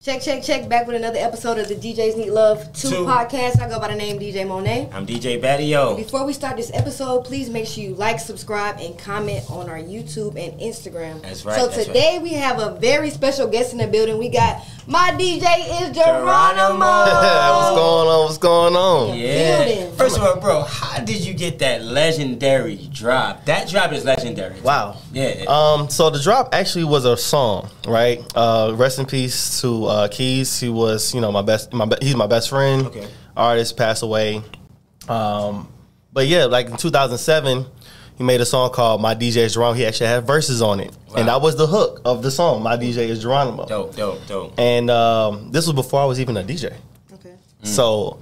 Check, check, check. Back with another episode of the DJs Need Love 2 Two. podcast. I go by the name DJ Monae. I'm DJ Battio. Before we start this episode, please make sure you like, subscribe, and comment on our YouTube and Instagram. That's right, So that's today we have a very special guest in the building. We got my DJ is Geronimo. Geronimo. what's going on? What's going on? Yeah. Building. First of all, bro, how did you get that legendary drop? That drop is legendary. Wow. Yeah. Um, so the drop actually was a song, right? Uh, rest in peace to uh, Keys. He was, you know, my best. My be- he's my best friend. Okay. Artist passed away. Um, but yeah, like in 2007, he made a song called "My DJ is Geronimo." He actually had verses on it, Wow. and that was the hook of the song. My DJ is Geronimo. dope, dope, dope. And um, this was before I was even a DJ. Okay. So,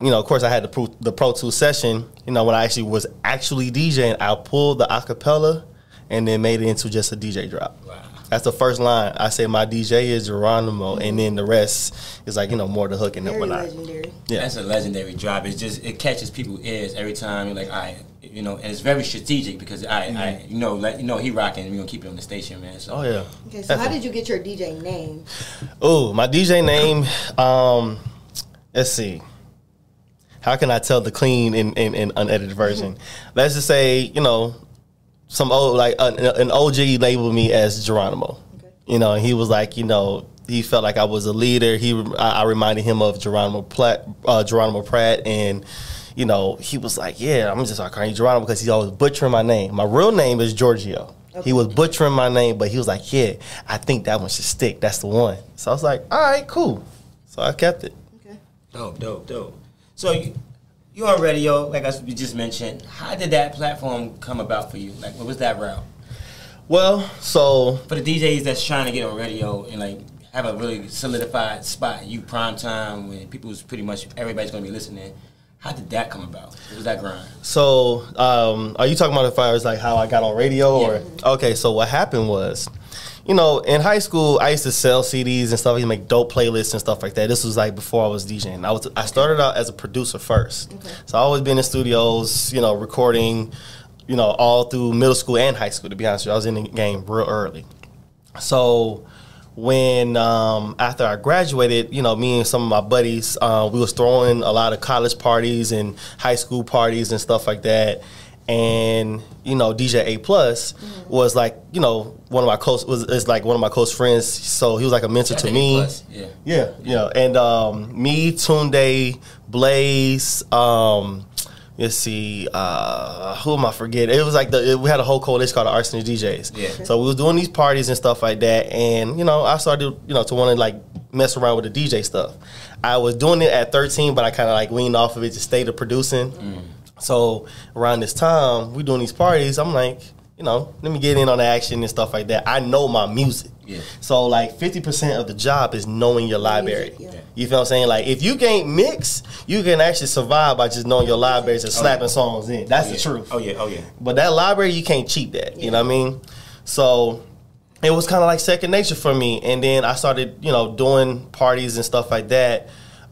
you know, of course, I had the Pro, the Pro Tools session. You know, when I actually was actually DJing, I pulled the acapella and then made it into just a DJ drop. Wow. That's the first line. I say my DJ is Geronimo, and then the rest is like you know more the hook and Very whatnot. legendary. Yeah, That's a legendary drop. It's just it catches people's ears every time. You're like, all right, you know, and it's very strategic because I, I, you know, let you know he rocking. And We gonna keep it on the station, man. So oh yeah. Okay, so how did you get your DJ name? Oh, my DJ name. Um, let's see. How can I tell the clean and, and, and unedited version? Let's just say you know some old like an, an OG labeled me as Geronimo. Okay. You know, and he was like, you know, he felt like I was a leader. He, I, I reminded him of Geronimo Pratt, uh, Geronimo Pratt, and you know, he was like, yeah, I'm just like calling you Geronimo because he's always butchering my name. My real name is Giorgio. He was butchering my name, but he was like, yeah, I think that one should stick. That's the one. So I was like, all right, cool. So I kept it. Okay. dope, dope, dope. So you, you on radio, like I just mentioned. How did that platform come about for you? Like, what was that route Well, so for the DJs that's trying to get on radio and like have a really solidified spot? You prime time when people's pretty much everybody's gonna be listening. How did that come about? What was that grind? So, um, are you talking about as far as like how I got on radio, or okay? So what happened was, you know, in high school, I used to sell CDs and stuff. I used to make dope playlists and stuff like that. This was like before I was DJing. I was I started out as a producer first, so I always been in studios, you know, recording, you know, all through middle school and high school. To be honest, with you. I was in the game real early. So when um, after I graduated, you know, me and some of my buddies, uh, we was throwing a lot of college parties and high school parties and stuff like that. And you know, DJ A Plus was like, you know, one of my close was is like one of my close friends. So he was like a mentor That's to me. plus, Yeah. Yeah, yeah, and um, me, Tunde, Blaze. Um, let's see, uh, who am I forgetting? It was like the we had a whole coalition called the Arsenic DJs. Yeah. So we was doing these parties and stuff like that, and you know, I started you know to want to like mess around with the DJ stuff. I was doing it at 13, but I kind of like weaned off of it to stay to producing. So around this time, we doing these parties. I'm like, you know, let me get in on the action and stuff like that. I know my music. Yeah. So like 50% of the job is knowing your library. yeah. You feel what I'm saying? Like if you can't mix, you can actually survive by just knowing your libraries and slapping yeah. songs in. That's Oh, the truth. Oh yeah. Oh yeah. But that library, you can't cheat that. You know what I mean? So it was kind of like second nature for me. And then I started, you know, doing parties and stuff like that.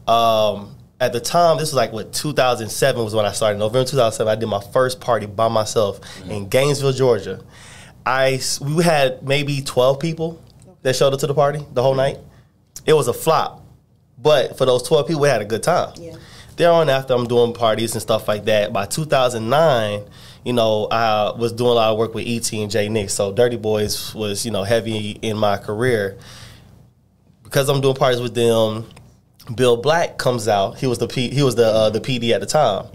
Um, at the time, this was like what 2007 was when I started. November 2007, I did my first party by myself mm-hmm. in Gainesville, Georgia. I s- we had maybe 12 people that showed up to the party the whole night. It was a flop, but for those 12 people, we had a good time Yeah. there on after I'm doing parties and stuff like that. By 2009, you know, I was doing a lot of work with ET and J Nick. So Dirty Boys was, you know, heavy in my career. Because I'm doing parties with them, Bill Black comes out. He was the P, he was the uh, the PD at the time.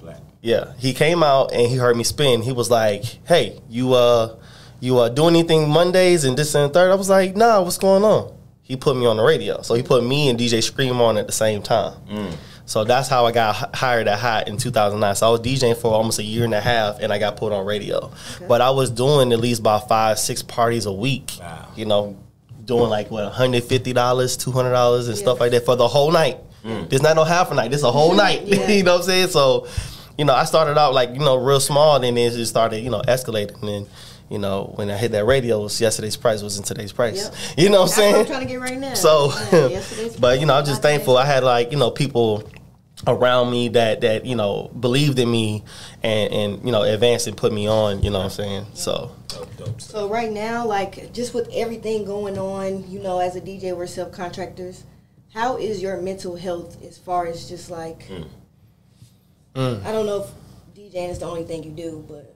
Black. Yeah, he came out and he heard me spin. He was like, "Hey, you uh, you uh, do anything Mondays and this and the third? I was like, "Nah, what's going on?" He put me on the radio, so he put me and DJ Scream on at the same time. So that's how I got hired at Hot in 2009. So I was DJing for almost a year and a half, and I got put on radio. But I was doing at least about five, six parties a week. Wow. You know, doing like what 150 dollars, 200 dollars, and stuff like that for the whole night. Mm. It's not no half a night. This a whole night. Yeah. you know what I'm saying? So, you know, I started out like you know real small, and then it just started you know escalating. And then, you know, when I hit that radio, it was yesterday's price wasn't today's price. Yep. You know what I'm saying? I'm trying to get right now. So, Yeah, but you know, I'm just price. thankful. I had like you know people around me that that you know believed in me and and you know advanced and put me on. You know what I'm saying? So. So right now, like just with everything going on, you know, as a DJ, we're subcontractors. How is your mental health as far as just like Mm. I don't know if DJing is the only thing you do, but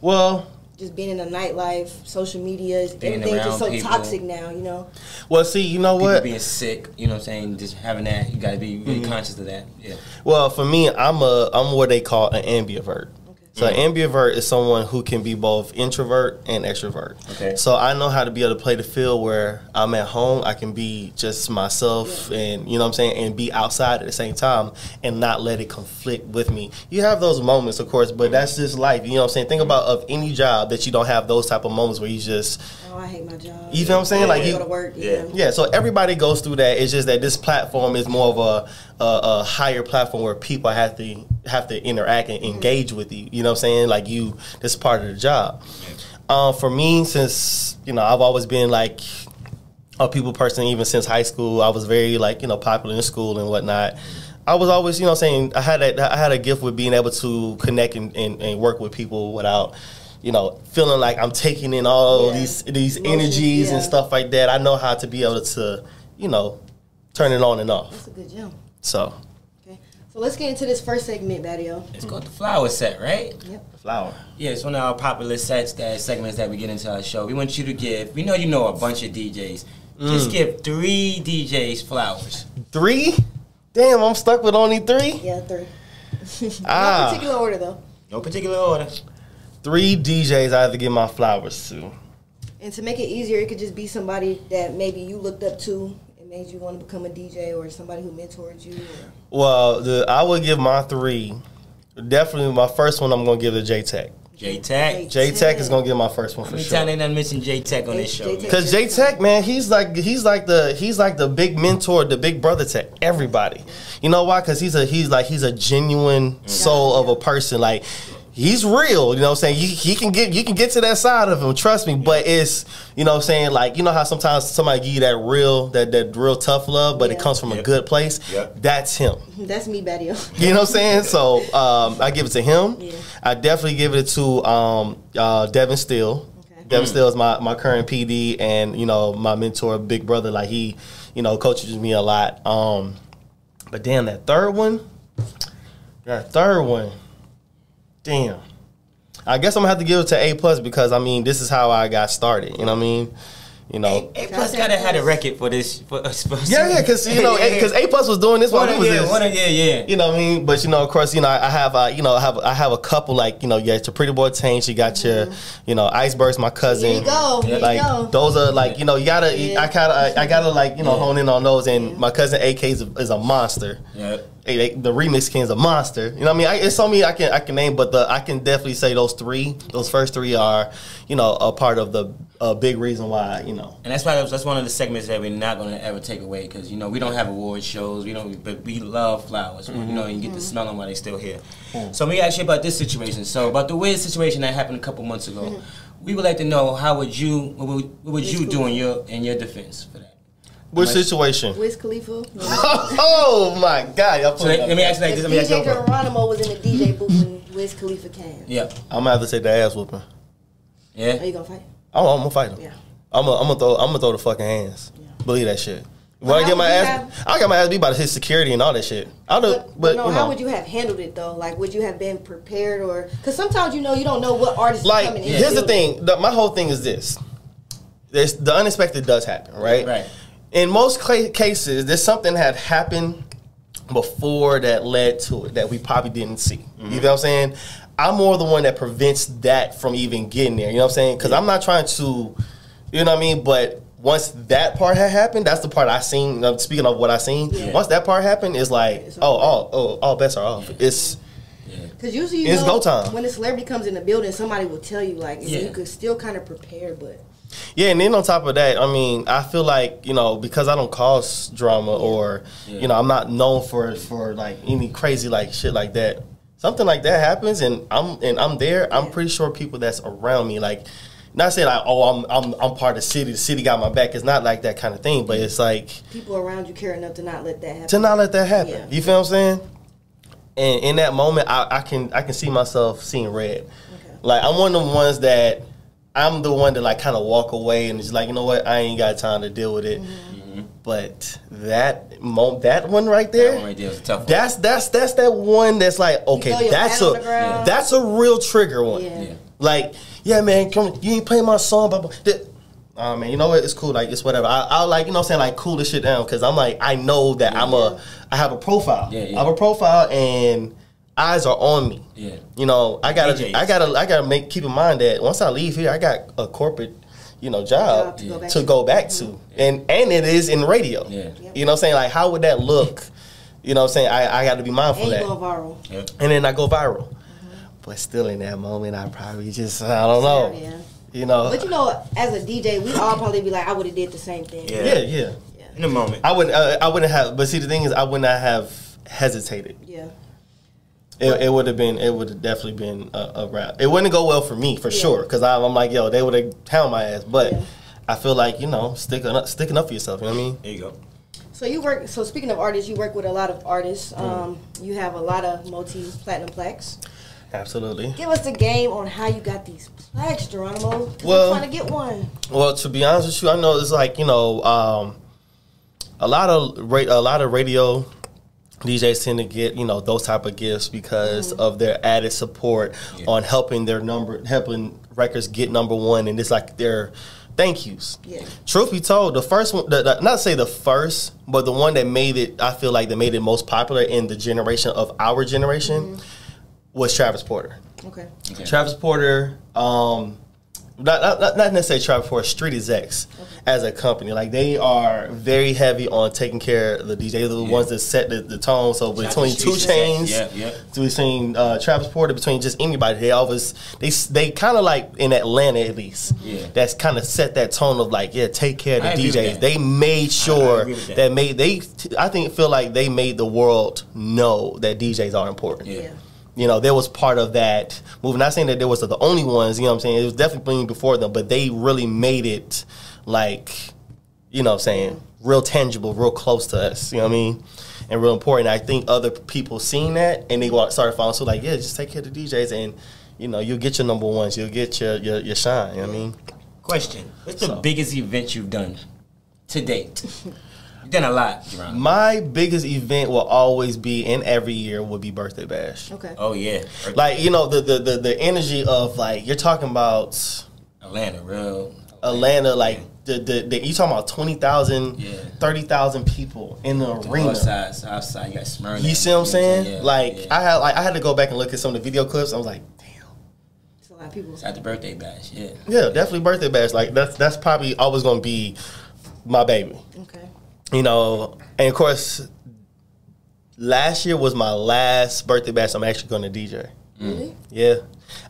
well. Just being in the nightlife, social media, is Being everything's just so people. toxic now, you know. Well, see, you know People what? being sick, you know what I'm saying? Just having that, you gotta be really mm-hmm. conscious of that. Yeah. Well, for me, I'm a I'm what they call an ambivert. So Mm. an ambivert is someone who can be both introvert and extrovert. Okay. So I know how to be able to play the field where I'm at home, I can be just myself and you know what I'm saying, and be outside at the same time and not let it conflict with me. You have those moments, of course, but that's just life. You know what I'm saying? Think about of any job that you don't have those type of moments where you just Oh, I hate my job. You feel what I'm saying? I Like you- go to work. Yeah. Yeah. yeah, so everybody goes through that. It's just that this platform is more of a, a, a higher platform where people have to have to interact and engage with you. You know what I'm saying? Like you, this is part of the job. Um, for me, since you know, I've always been like a people person. Even since high school, I was very like you know popular in school and whatnot. I was always, you know, saying I had a, I had a gift with being able to connect and, and, and work with people without, you know, feeling like I'm taking in all Yeah. these these energies and stuff like that. I know how to be able to, you know, turn it on and off. That's a good jump. So. So let's get into this first segment, Battio. It's called the flower set, right? Yep. flower. Yeah, it's one of our popular sets, that segments that we get into our show. We want you to give. We know you know a bunch of DJs. Just give three DJs flowers. Three? Damn, I'm stuck with only three. Yeah, three. Ah. No particular order though. No particular order. Three DJs I have to give my flowers to. And to make it easier, it could just be somebody that maybe you looked up to and made you want to become a DJ, or somebody who mentored you. Or, Well, the I would give my three. Definitely, my first one I'm gonna give to J Tech. J Tech. J Tech is gonna get my first one How for many sure. times they done mentioned J Tech on this show? Cause J Tech, man, he's like he's like the he's like the big mentor, the big brother to everybody. You know why? Cause he's a he's like he's a genuine mm. soul of a person. Like he's real. You know what I'm saying? He, he can get you can get to that side of him. Trust me. But it's you know what I'm saying like you know how sometimes somebody give you that real that that real tough love, but it comes from a good place. Yep. That's him. that's me, Battio. You know what I'm saying? So um, I give it to him. Yeah. I definitely give it to um, uh, Devin Steele. Okay. Devin Steele is my, my current PD and you know my mentor, big brother. Like he, you know, coaches me a lot. Um, but damn, that third one, that third one, damn. I guess I'm gonna have to give it to A plus because I mean this is how I got started. You know what I mean? You know. A plus gotta have a record for this. For, for Yeah, yeah, because you know, because A plus was doing this while One we was yeah, this. one yeah, yeah. You know what I mean? But you know, of course, you know, I have, uh, you know, I have, I have a couple like, you know, you got your Pretty Boy Tank, you got your, you know, Iceberg's my cousin. Here you go. Here you go. those are like, you know, you gotta, Yeah. I gotta, I, I gotta like, you know, Yeah. hone in on those. And my cousin AK is a, is a monster. yeah. Hey, they- the remix king is a monster. You know what I mean? I, it's so many I can I can name, but the I can definitely say those three, those first three are, you know, a part of the a big reason why, you know. And that's why that's one of the segments that we're not going to ever take away because you know we don't have award shows, we don't, but we love flowers. You know, you get to mm-hmm. smell them while they're still here. Hmm. So let me ask you about this situation. So about the weird situation that happened a couple months ago, mm-hmm. we would like to know how would you, what would, what would you do in your in your defense for that? Which Like- situation? Wiz Khalifa. oh my God! y'all So let, let me ask you like this. Let me ask you. DJ Geronimo was in the DJ booth when Wiz Khalifa came. Yeah, I'm gonna have to take the ass whooping. Yeah. Are you gonna fight? Oh, I'm, I'm gonna fight him. Yeah. I'm gonna, I'm gonna throw I'm gonna throw the fucking hands. Yeah. Believe that shit. When I get my would you ass, I got my ass beat by his security and all that shit. I'll do, But, but, no, you know, how would you have handled it though? Like, would you have been prepared, or because sometimes you know you don't know what artist like coming in. here's the thing. The, my whole thing is this: there's the unexpected does happen, right? Right. In most cla cases, there's something had happened before that led to it that we probably didn't see. Mm-hmm. You know what I'm saying? I'm more the one that prevents that from even getting there. You know what I'm saying? Because I'm not trying to, you know what I mean. But once that part had happened, that's the part I seen. Speaking of what I seen, Yeah. once that part happened, it's like, It's oh, over. all, oh, all bets are off. It's Because usually you It's know go time. when a celebrity comes in the building, somebody will tell you like, and Yeah. you could still kind of prepare, but Yeah, and then on top of that, I mean, I feel like you know because I don't cause drama or Yeah. you know I'm not known for for like any crazy like shit like that. Something like that happens, and I'm and I'm there. I'm pretty sure people that's around me like. Not saying like, oh, I'm I'm I'm part of the city. The city got my back. It's not like that kind of thing. But it's like people around you care enough to not let that happen. to not let that happen. Yeah. You feel what I'm saying? and in that moment, I, I can I can see myself seeing red. Like I'm one of the ones that I'm the one that like kind of walk away and it's like you know what I ain't got time to deal with it. Mm-hmm. But that mo- that one right there, That one right there was a tough one. that's that's that's that one that's like okay, that's a the that's a real trigger one. Yeah. Yeah. Like yeah, man, come you ain't playing my song, blah, blah. That- Oh man, you know what? It's cool. Like it's whatever. I, I'll like you know what I'm saying like cool this shit down because I'm like I know that I'm a I have a profile. Yeah, yeah. I have a profile and eyes are on me. Yeah. You know I gotta DJs. I gotta I gotta make keep in mind that once I leave here I got a corporate you know job Job to go back to to. go back to and and it is in radio. Yeah. Yep. You know what I'm saying like how would that look? You know what I'm saying I I got to be mindful And of that going viral. Yep. and then I go viral. But still, in that moment, I probably just I don't know. Yeah. You know. But you know, as a DJ, we all probably be like, I would have did the same thing. Yeah. yeah, yeah. In the moment. I wouldn't. Uh, I wouldn't have. But see, the thing is, I would not have hesitated. Yeah. It, it would have been. It would have definitely been a, a rap. It wouldn't go well for me for Yeah. sure. Because I'm like, yo, they would have hound my ass. But Yeah. I feel like you know, sticking up, sticking up for yourself. You know what I mean? There you go. So you work. So speaking of artists, you work with a lot of artists. Mm. Um, you have a lot of multi platinum plaques. Absolutely. Give us the game on how you got these plaques, Geronimo. 'cause Well- I'm trying to get one. Well, to be honest with you, I know it's like you know, um, a lot of ra- a lot of radio DJs tend to get you know those type of gifts because of their added support Yeah. on helping their number, helping records get number one, and it's like their thank yous. Yeah. Truth be told, the first one, the, the, not say the first, but the one that made it, I feel like that made it most popular in the generation of our generation was Travis Porter. Okay. Okay. Travis Porter, um, not, not, not necessarily Travis Porter, Street is Execs as a company. Like they are very heavy on taking care of the DJ. They're the Yeah. ones that set the, the tone. So between 2 Chainz, yeah, yeah. between uh, Travis Porter, between just anybody, they always they they kind of like in Atlanta at least. Yeah. That's kind of set that tone of like yeah, take care of the I agree with DJs. that. They made sure agree with that. that made they. I think feel like they made the world know that DJs are important. Yeah. Yeah. You know, there was part of that move. Not saying that there was the only ones, you know what I'm saying? It was definitely before them, but they really made it like, you know what I'm saying, real tangible, real close to us, you know what I mean? And real important. I think other people seen that and they wa- started following so like, yeah, just take care of the DJs and, you know, you'll get your number ones, you'll get your, your, your shine, you know what I mean? Question: What's the So. biggest event you've done to date? You've done a lot, Geronimo. My biggest event will always be, and every year, would be Birthday Bash. Okay. Oh yeah, Like, you know, the, the, the, the energy of like, you're talking about Atlanta, real. Atlanta, like the the, the you talking about 20,000, Yeah. 30,000 people in the arena. North side, south side, you got Smyrna. You see what I'm saying? Yeah, like yeah. I had like I had to go back and look at some of the video clips. I was like, damn. It's a lot of people. It's at the birthday bash, yeah. Yeah, definitely birthday bash. Like that's that's probably always gonna be my baby. Okay. You know, and of course, last year was my last birthday bash. I'm actually going to DJ. Really? Yeah,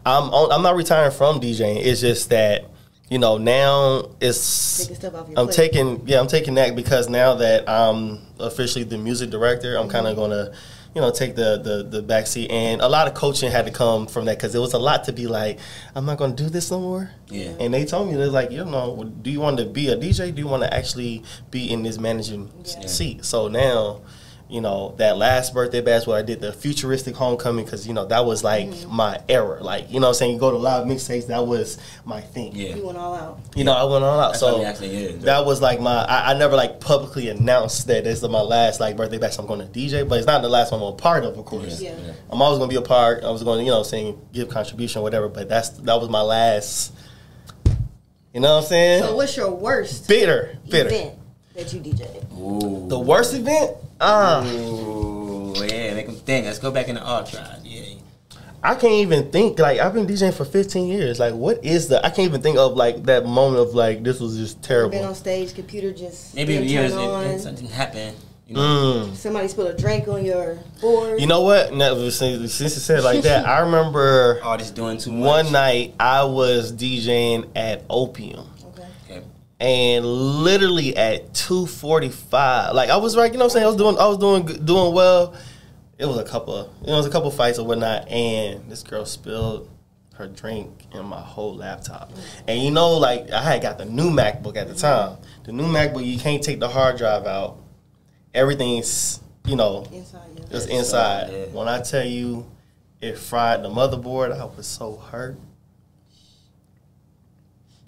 I'm on, I'm not retiring from DJing. It's just that you know now it's Taking stuff off your I'm plate. taking yeah I'm taking that because now that I'm officially the music director, I'm kind of gonna you know take the the the back seat. And a lot of coaching had to come from that because it was a lot to be like I'm not gonna do this no more. Yeah. And they told me they're like you know do you want to be a DJ? Do you want to actually be in this managing Yeah. seat? So now. You know that last birthday bash where I did the futuristic homecoming because you know that was like Mm-hmm. my era. Like you know, what I'm saying you go to live mixtapes, that was my thing. Yeah. You went all out. You know, I went all out. That's so what actually is. that was like my. I, I never like publicly announced that this is my last like birthday bash. I'm going to DJ, but it's not the last one I'm a part of, of course. Yeah. Yeah. I'm always going to be a part. I was going to you know saying give contribution or whatever. But that's that was my last. You know what I'm saying? So what's your worst bitter, bitter. event that you DJed? Ooh. The worst event? Ah, Ooh, yeah, make them think. Let's go back in the archive. Yeah. I can't even think. Like I've been DJing for 15 years. Like what is the? I can't even think of like that moment of like this was just terrible. Been on terrible. stage, computer just Maybe didn't years turn it, on. it, something happened. You know? Mm. Somebody spilled a drink on your board. You know what? Now, since since you said it like that, I remember Artists doing too much. one night I was DJing at Opium. Okay. Okay. And literally at two forty five, like I was right, you know what I'm saying? I was doing, I was doing, doing well. It was a couple, of, you know, it was a couple fights or whatnot, and this girl spilled her drink in my whole laptop. And you know, like I had got the new MacBook at the time. The new MacBook, you can't take the hard drive out. Everything's you know, Inside, yeah. it was Inside, inside. yeah. When I tell you, it fried the motherboard. I was so hurt.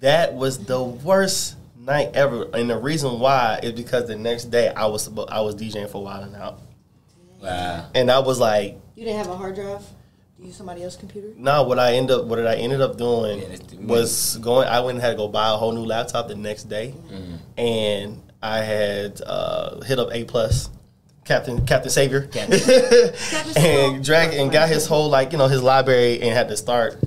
That was the worst night ever, and the reason why is because the next day I was suppo- I was DJing for a while and out, Wow. and I was like, You didn't have a hard drive? Do you use somebody else's computer? no. What I end up, what I ended up doing Yeah, was going. I went and had to go buy a whole new laptop the next day, and I had uh, hit up A plus. Captain Captain Savior, Captain. Savior. and drag and got his whole like you know his library and had to start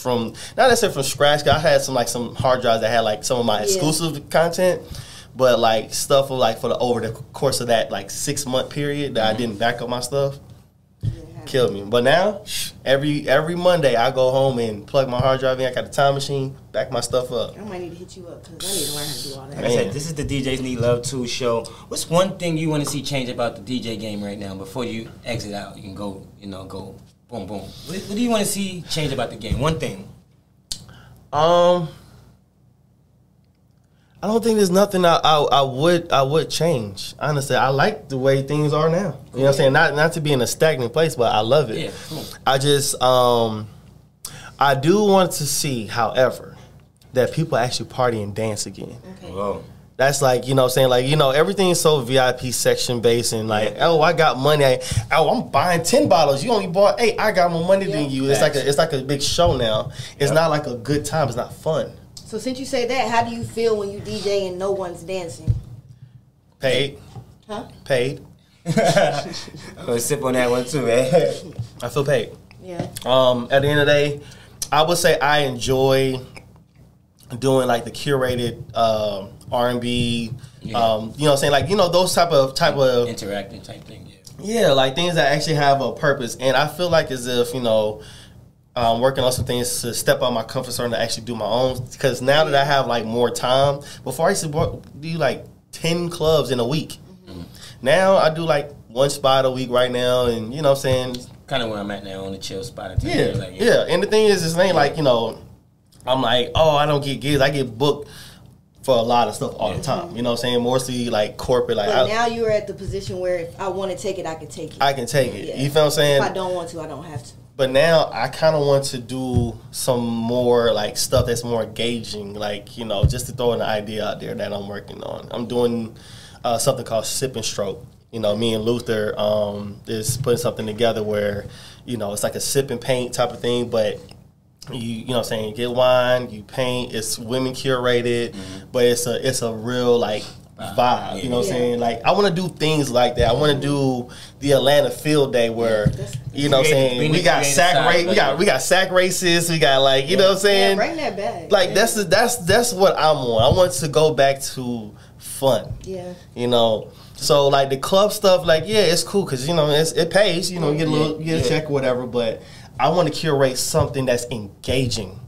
from not necessarily from scratch. 'cause I had some like some hard drives that had like some of my Yeah. exclusive content, but like stuff for like for the over the course of that like six month period that I mm-hmm. didn't back up my stuff killed me. But now every every Monday I go home and plug my hard drive in. I got the time machine, back my stuff up. I might need to hit you up because I need to learn how to do all Like that. I said, this is the DJs Need Love 2 show. What's one thing you want to see change about the DJ game right now before you exit out? You can go, you know, go boom, boom. What, what do you want to see change about the game? One thing. Um, I don't think there's nothing I, I, I would I would change. Honestly, I like the way things are now. You know what I'm saying? Not not to be in a stagnant place, but I love it. Yeah, cool. I just um, I do want to see, however, that people actually party and dance again. Okay. Whoa. That's like you know what I'm saying like you know everything's so VIP section based and like Yeah. oh I got money I, oh I'm buying ten bottles you only bought eight I got more money Yeah. than you it's like a, it's like a big show now it's Yep. not like a good time it's not fun So since you say that, how do you feel when you DJ and no one's dancing? paid Huh? paid I'm going to sip on that one too, man. I feel paid Yeah. um at the end of the day I would say I enjoy doing like the curated um R&B um you know what I'm saying like you know those type of type of Interacting type thing, yeah. Yeah, like things that actually have a purpose, and I feel like as if you know, um, working on some things to step out my comfort zone to actually do my own. Because now that I have like more time, before I used to do like ten clubs in a week. Now I do like one spot a week right now, and you know what I'm saying Kind of where I'm at now on the chill spot. yeah, like, yeah. And the thing is, it's ain't like you know, I'm like, oh, I don't get gigs. I get booked for a lot of stuff all the time. You know what I'm saying? Mostly like corporate. Like But I, now you're at the position where if I want to take it, I can take it. I can take it. Yeah. You feel what I'm saying? if I don't want to, I don't have to. But now I kind of want to do some more like stuff that's more engaging, like you know, just to throw an idea out there that I'm working on. I'm doing uh, something called Sip and Stroke. You know, me and Luther um, is putting something together where you know it's like a sip and paint type of thing, but you you know what I'm saying you get wine, you paint. It's women curated, but it's a it's a real like vibe. You know what I'm Yeah. saying? Like I want to do things like that. I want to do the Atlanta Field Day where That's- you know what I'm saying we got creative sack side, race, we got we got sack races, we got like you know what I'm saying? Yeah, bring that back. like Yeah. that's the, that's that's what I'm on. I want to go back to fun. yeah. You know, so like the club stuff, like yeah, it's cool because you know it's, it pays. You know, you get a little, you get a yeah. check or whatever. But I want to curate something that's engaging.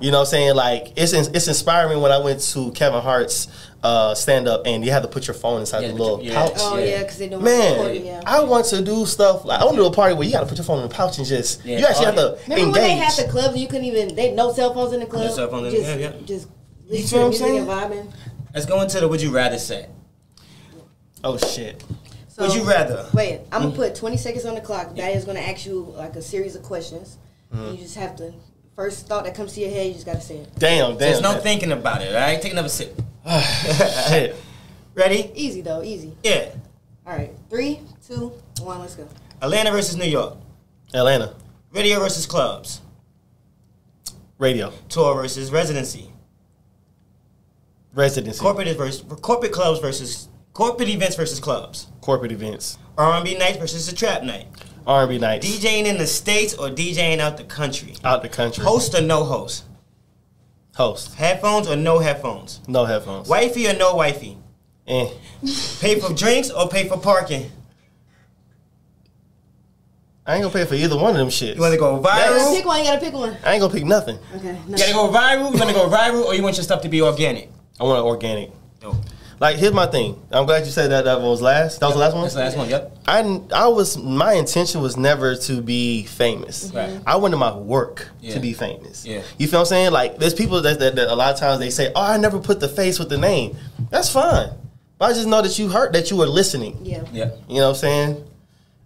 You know what I'm saying? Like it's it's inspiring when I went to Kevin Hart's uh, stand up and you have to put your phone inside Yeah, the little your- yeah. pouch. Oh Yeah. yeah, because they don't Man, recording. Yeah. I want to do stuff like I want to do a party where you got to put your phone in the pouch and just Yeah. you actually Oh, have to Remember engage. when they had the clubs you couldn't even they no cell phones in the club. cell phones in- just, yeah, yeah. Just You listen feel to what I'm saying? and vibing. Let's go into the would you rather set. oh shit! So, Would you rather? Wait, I'm Mm. gonna put 20 seconds on the clock. That is gonna ask you like a series of questions. Mm. You just have to first thought that comes to your head. You just gotta say it. Damn, damn. There's no thinking about it, all right? Take another sip. shit. Ready? Easy though, easy. Yeah. All right, three, two, one. Let's go. Atlanta versus New York. Atlanta Radio versus clubs. radio Tour versus residency. residency Corporate versus corporate clubs versus corporate events versus clubs. corporate events R&B night versus a trap night. R&B nights DJing in the states or DJing out the country. out the country. Host or no host. Host. Headphones or no headphones. No headphones. Wifey or no wifey. Eh. Pay for drinks or pay for parking. I ain't gonna pay for either one of them shits. You want to go You gotta viral? pick one. You gotta pick one. I ain't gonna pick nothing. Okay. No. You gotta go viral. You want to go viral, or you want your stuff to be organic? I want it organic. Dope. Like here's my thing. I'm glad you said that. That was last. That was the last one. That's the last one. Yep. I I was my intention was never to be famous. Right. I wanted my work Yeah. to be famous. Yeah. You feel what I'm saying? Like there's people that, that, that a lot of times they say, "Oh, I never put the face with the name." That's fine. But I just know that you heard that you were listening. Yeah. Yeah. You know what I'm saying?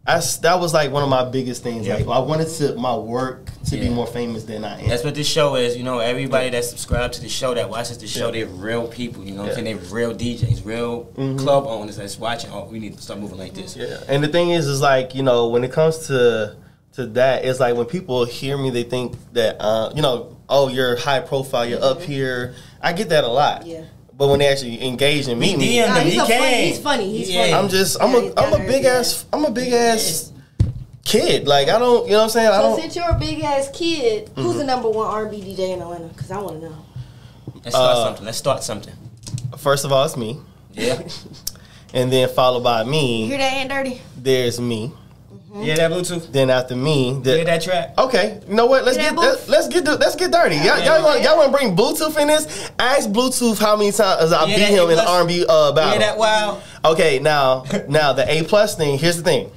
That's that was like one of my biggest things. Yeah. Like I wanted to my work to be more famous than I am. That's what this show is. You know, everybody that subscribed to the show, that watches the show, they're real people. You know what I'm Yeah. Mm-hmm. saying? They're real DJs, real club owners that's watching. Oh, we need to start moving like this. Yeah, and the thing is, is like you know, when it comes to to that, it's like when people hear me, they think that uh, you know, oh, you're high profile, you're up here. I get that a lot. Yeah. But when they actually engage and meet me, DM Nah, them. he's He so funny. He's funny. He's Yeah. funny. I'm just, I'm Yeah, a, he's I'm a big there, ass, I'm a big ass kid. Like I don't, you know what I'm saying? I So don't. since you're a big ass kid, who's Mm-hmm. the number one R&B DJ in Atlanta? Because I want to know. Let's start Uh, something. Let's start something. First of all, it's me, Yeah. and then followed by me. hear that, Aunt Dirty? There's me. Yeah, that Bluetooth. Then after me, the, Hear that track? Okay, you know what? Let's Hear get that, let's, let's get let's get dirty. Y'all, Yeah. y'all, want, y'all want to bring Bluetooth in this? Ask Bluetooth how many times I Yeah, beat that him in the R&B uh, Hear that battle. wow? Okay, now now the A plus thing. Here's the thing.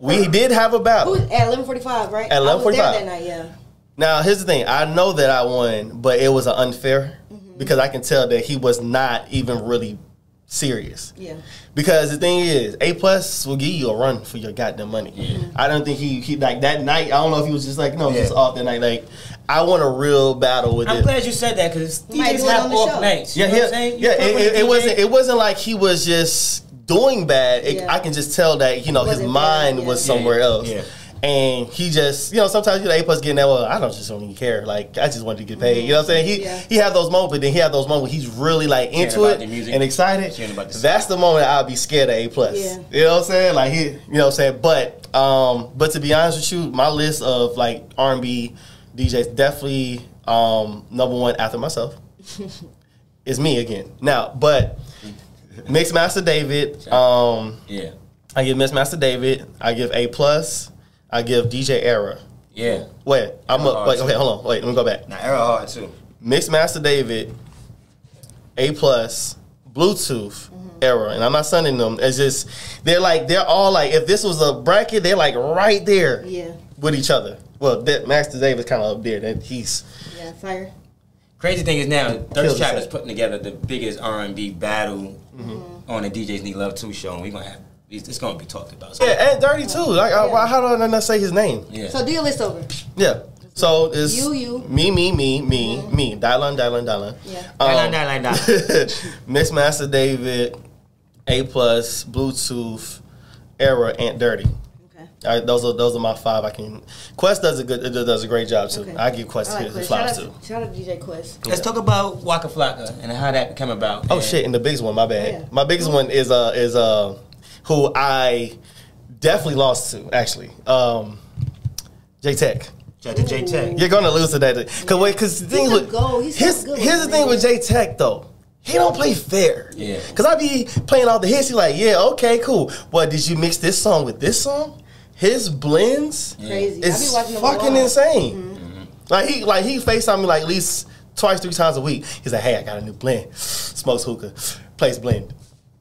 We did have a battle. Who at 11:45, right? At I was 11:45. that night. Yeah. Now here's the thing. I know that I won, but it was an unfair Mm-hmm. because I can tell that he was not even really serious. Yeah. Because the thing is, A plus will give you a run for your goddamn money. Yeah. I don't think he, he like that night. I don't know if he was just like no, just Yeah. off that night. Like I want a real battle with I'm it. glad you said that because Might DJs do have on off show. nights. Yeah, know yeah, what I'm yeah. It, it, it wasn't. It wasn't like he was just doing bad. It, Yeah. I can just tell that you know his mind bad, yeah. was somewhere else. Yeah, else. Yeah. And he just, you know, sometimes you know, A plus getting that. Well, I don't just don't even care. Like I just wanted to get paid. You know what I'm saying? He Yeah. he had those moments, but then he had those moments. Where he's really like into about it the music. and excited. About the That's the moment I'll be scared of A plus. Yeah. You know what I'm saying? Like he, you know what I'm saying. But um, but to be honest with you, my list of like R&B DJs definitely um number one after myself is me again. Now, but Mixmaster David, um, Yeah. I give Mixmaster David, I give A plus, I give DJ Era. Yeah. Wait, I'm Era up. Wait, too. okay, hold on. Wait, let me go back. Now, era hard too. Mixmaster David, A plus, Bluetooth, Mm-hmm. Era, and I'm not sending them. It's just they're like they're all like if this was a bracket, they're like right there Yeah. with each other. Well, that Master David's kind of up there. That he's Yeah. Fire. Crazy thing is now, Kills Thirst Trap is putting together the biggest R&B battle Mm-hmm. on the DJs Need Love 2 show, and we're going to have, it's, it's going to be talked about. So, yeah, and Dirty too. Like, I, why, how do I not say his name? yeah. So do your list over. Yeah. So it's You, you. me, me, me, me, me. Dylan, Dylan, Dylan. Yeah. Dylan, Dylan, Dylan. Mixmaster David, A plus, Bluetooth, Era, and Dirty. Okay. All right, those are those are my five. I can. Quest does a good does a great job too. Okay. I give Quest I like his Quest. flowers too. shout out to DJ Quest. Let's talk about Waka Flocka and how that came about. Oh And- shit! And the biggest one, my bad. Oh, yeah. My biggest one is uh is uh who I definitely lost to actually. Um, J Tech. Shout to J Tech. You're gonna lose to that because wait, because the thing He's with goal. He's so here's, good with here's the thing with J Tech though. He don't play fair. Yeah. Cause I be playing all the hits. He like, yeah, okay, cool. What did you mix this song with this song? His blends Crazy. is I be watching him fucking live. insane. Like he like he FaceTime me like at least twice, three times a week. He's like, hey, I got a new blend. Smokes hookah, plays blend.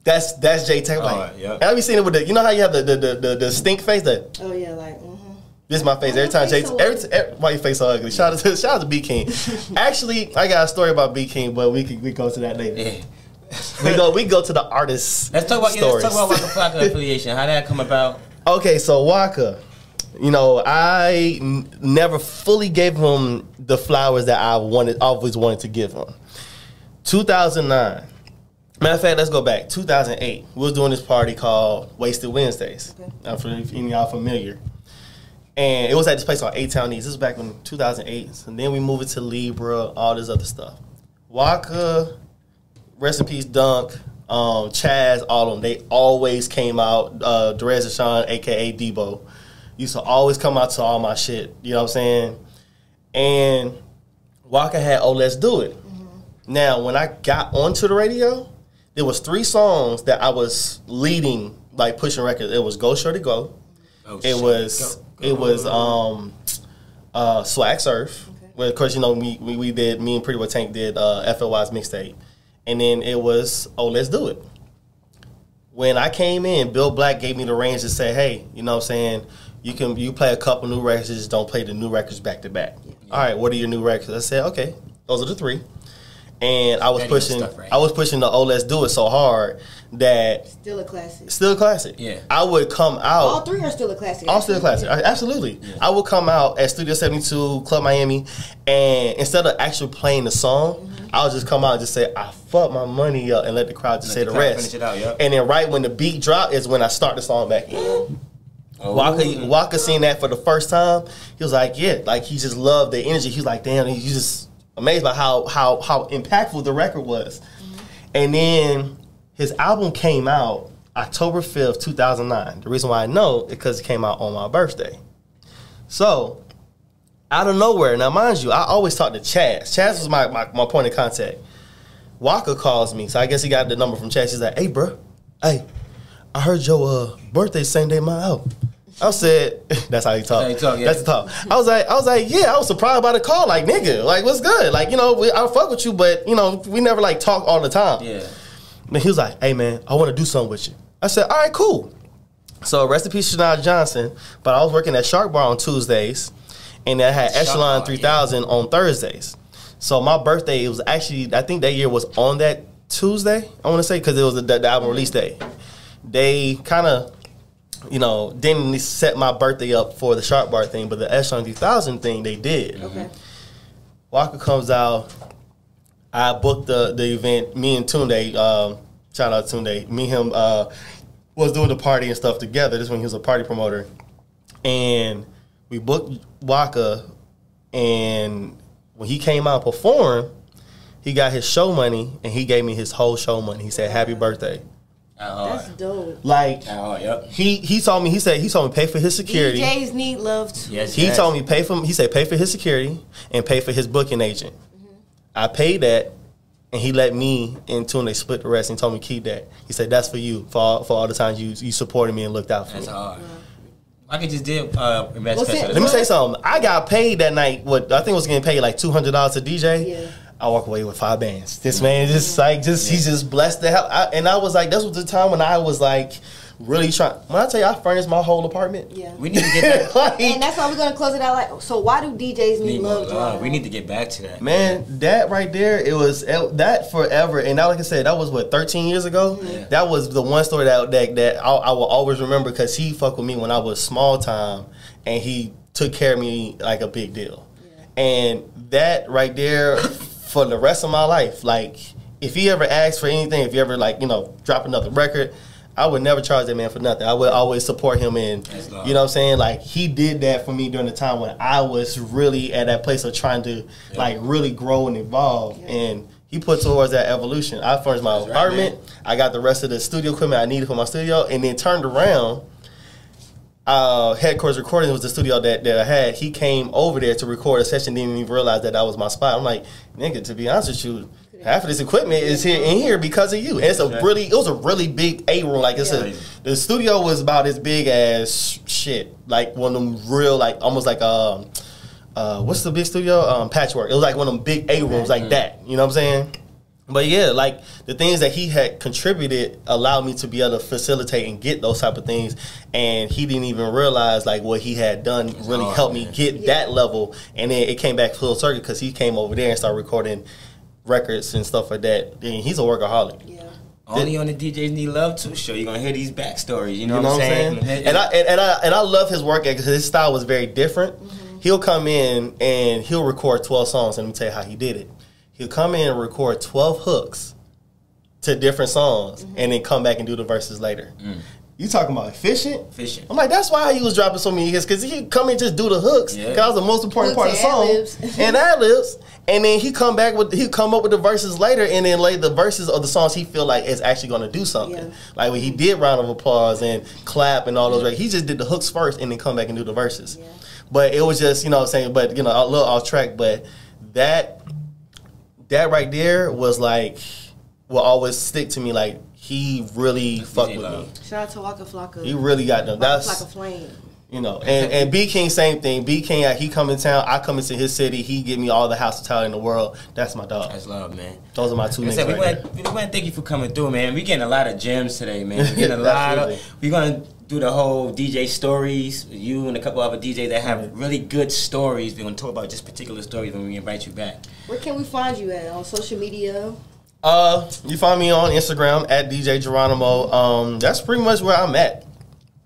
That's that's J Tech. Like, Alright, yeah. and I be seeing it with the you know how you have the the the, the, the stink face that Oh yeah, like. hmm this is my face Why every time. Jay, so every, ugly? every why your face so ugly? Shout out to shout out to B King. Actually, I got a story about B King, but we can we go to that later. Yeah. We go we go to the artist. Let's talk about yeah, let's talk about stories. Waka Flocka affiliation. How did that come about? Okay, so Waka, you know, I n- never fully gave him the flowers that I wanted, always wanted to give him. 2009. Matter of fact, let's go back. 2008. We was doing this party called Wasted Wednesdays. Okay. I'm for if any of y'all familiar. And it was at this place on A Town East. This was back in 2008. And then we moved it to Libra, all this other stuff. Waka, rest in peace, Dunk, um, Chaz, all of them. They always came out. Uh, Derez De'Shon, aka Debo, used to always come out to all my shit. You know what I'm saying? And Waka had "Oh Let's Do It." Now, when I got onto the radio, there was three songs that I was leading, like pushing records. It was "Go Shorty Go." Oh, It shit. was Go- it was um uh Swag Surf. Well, of course, you know we, we we did me and Pretty Boy Tank did uh FLY's mixtape, and then it was oh let's do it. When I came in, Bill Black gave me the range to say, hey, you know what I'm saying, you can you play a couple new records, just don't play the new records back to back. All right, what are your new records? I said, okay, those are the three. And I was Ready pushing stuff right I was pushing the oh let's do it so hard that Still a classic. still a classic. Yeah. I would come out All three are still a classic. all still a classic. I- Absolutely. I would come out at Studio 72, Club Miami, and instead of actually playing the song, Mm-hmm. I would just come out and just say, I fucked my money up and let the crowd just Let say the the, rest. out, yep. And then right when the beat drop is when I start the song back in. Walker Waka seen that for the first time. He was like, yeah, like he just loved the energy. He was like, damn, he just amazed by how how how impactful the record was. And then his album came out October 5th, 2009. The reason why I know is because it came out on my birthday. So, out of nowhere, now mind you, I always talk to Chaz. Chaz was my, my, my point of contact. Waka calls me, so I guess he got the number from Chaz. He's like, hey, bro, hey, I heard your uh, birthday same day my album. I said, that's how he talk. how he talk, yeah. That's the talk. I was like, I was like, yeah, I was surprised by the call. Like, nigga, like, what's good? Like, you know, we, I fuck with you, but you know, we never like talk all the time. Yeah. And he was like, hey man, I want to do something with you. I said, all right, cool. So rest in peace, Shania Johnson. But I was working at Shark Bar on Tuesdays, and I had Shark Echelon Bar, 3000 on Thursdays. So my birthday, it was actually, I think that year was on that Tuesday, I want to say, because it was the, the album release day. They kind of, you know, didn't set my birthday up for the Shark Bar thing, but the Echelon 3000 thing, they did. Okay. Waka comes out. I booked the the event. Me and Tunde, um, shout out Tunde. Me and him uh, was doing the party and stuff together. This when he was a party promoter, and we booked Waka. And when he came out and performed, he got his show money, and he gave me his whole show money. He said, "Happy birthday!" At hard. That's dope. Like At yep. he he told me. He said he told me pay for his security. DJs need love too. Yes. He yes. told me pay for he said pay for his security and pay for his booking agent. I paid that, and he let me and Tunde split the rest and told me keep that. He said that's for you for all, for all the times you you supported me and looked out for That's me. hard. I could just did uh, Imagine What's. Let me say something. I got paid that night. What I think was getting paid like two hundred dollars a DJ. Yeah. I walk away with five bands. This man just like just he's just blessed the hell. I, and I was like, this was the time when I was like really trying. When I tell you, I furnished my whole apartment. Yeah. We need to get that. Like, And that's why we're gonna close it out. Like, so why do DJs need, need love? love. drama? We need to get back to that. Man, that right there, it was it- that forever. And now, like I said, that was what 13 years ago. Yeah. That was the one story that that, that I, I will always remember because he fucked with me when I was small time, and he took care of me like a big deal. And that right there, for the rest of my life, like if he ever asked for anything, if he ever like you know drop another record. I would never charge that man for nothing. I would always support him and you know what I'm saying? Like he did that for me during the time when I was really at that place of trying to like really grow and evolve. And he put towards that evolution. I furnished my That's apartment. man. I got the rest of the studio equipment I needed for my studio, and then turned around. Uh, headquarters recording was the studio that, that I had. He came over there to record a session. Didn't even realize that that was my spot. I'm like, nigga, to be honest with you, half of this equipment is here in here because of you. And it's a really, it was a really big A room. Like it's Yeah. a, the studio was about as big as shit. Like one of them real, like almost like um, uh, what's the big studio? Um, Patchwerk. It was like one of them big A rooms like that. You know what I'm saying? But yeah, like the things that he had contributed allowed me to be able to facilitate and get those type of things, and he didn't even realize like what he had done really hard, helped me get Yeah. that level, and then it came back full circle because he came over there and started recording records and stuff like that. And he's a workaholic. Yeah. Only on the DJs Need Love Too show, you're going to hear these backstories. You know, You know what I'm saying? And I and, and I and I love his work because his style was very different. Mm-hmm. He'll come in and he'll record twelve songs, and let me tell you how he did it. He'll come in and record twelve hooks to different songs, mm-hmm. and then come back and do the verses later. Mm. You talking about efficient? Efficient. I'm like, that's why he was dropping so many hits because he come in and just do the hooks. Yeah. Cause that was the most important Hooks part of the and song ad-libs. and ad libs. And then he come back with he come up with the verses later, and then lay the verses of the songs he feel like is actually going to do something. Yeah. Like when he did round of applause and clap and all those. Right, he just did the hooks first, and then come back and do the verses. Yeah. But it was just you know what I'm saying. But you know a little off track. But that that right there was like will always stick to me. Like he really fucked with Love. me. Shout out to Waka Flocka. He really got them. Waka That's Flocka Flame. You know, and, and B King same thing. B King, he come in town, I come into his city, he give me all the hospitality in the world. That's my dog. That's love, man. Those are my two I niggas. said, we right we want to thank you for coming through, man. We getting a lot of gems today, man. We getting a lot of. We're gonna do the whole DJ stories. You and a couple other DJs that have really good stories. We're gonna talk about just particular stories when we invite you back. Where can we find you at on social media? Uh, you find me on Instagram at DJ Geronimo. Um, that's pretty much where I'm at.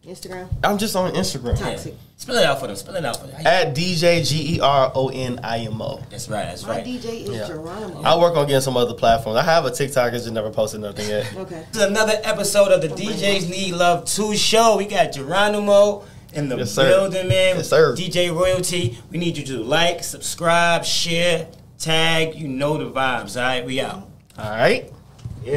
Instagram. I'm just on Instagram Toxic. Spell it out for them. Spell it out for them. at DJ G E R O N I M O. That's right. That's My right. My DJ is Yeah. Geronimo. I work on getting some other platforms. I have a TikTok, I just never posted nothing yet. Okay. This is another episode of the DJs Need Love 2 show. We got Geronimo in the Yes, building, man. Yes, sir. DJ Royalty. We need you to like, subscribe, share, tag. You know the vibes, all right? We out. All right.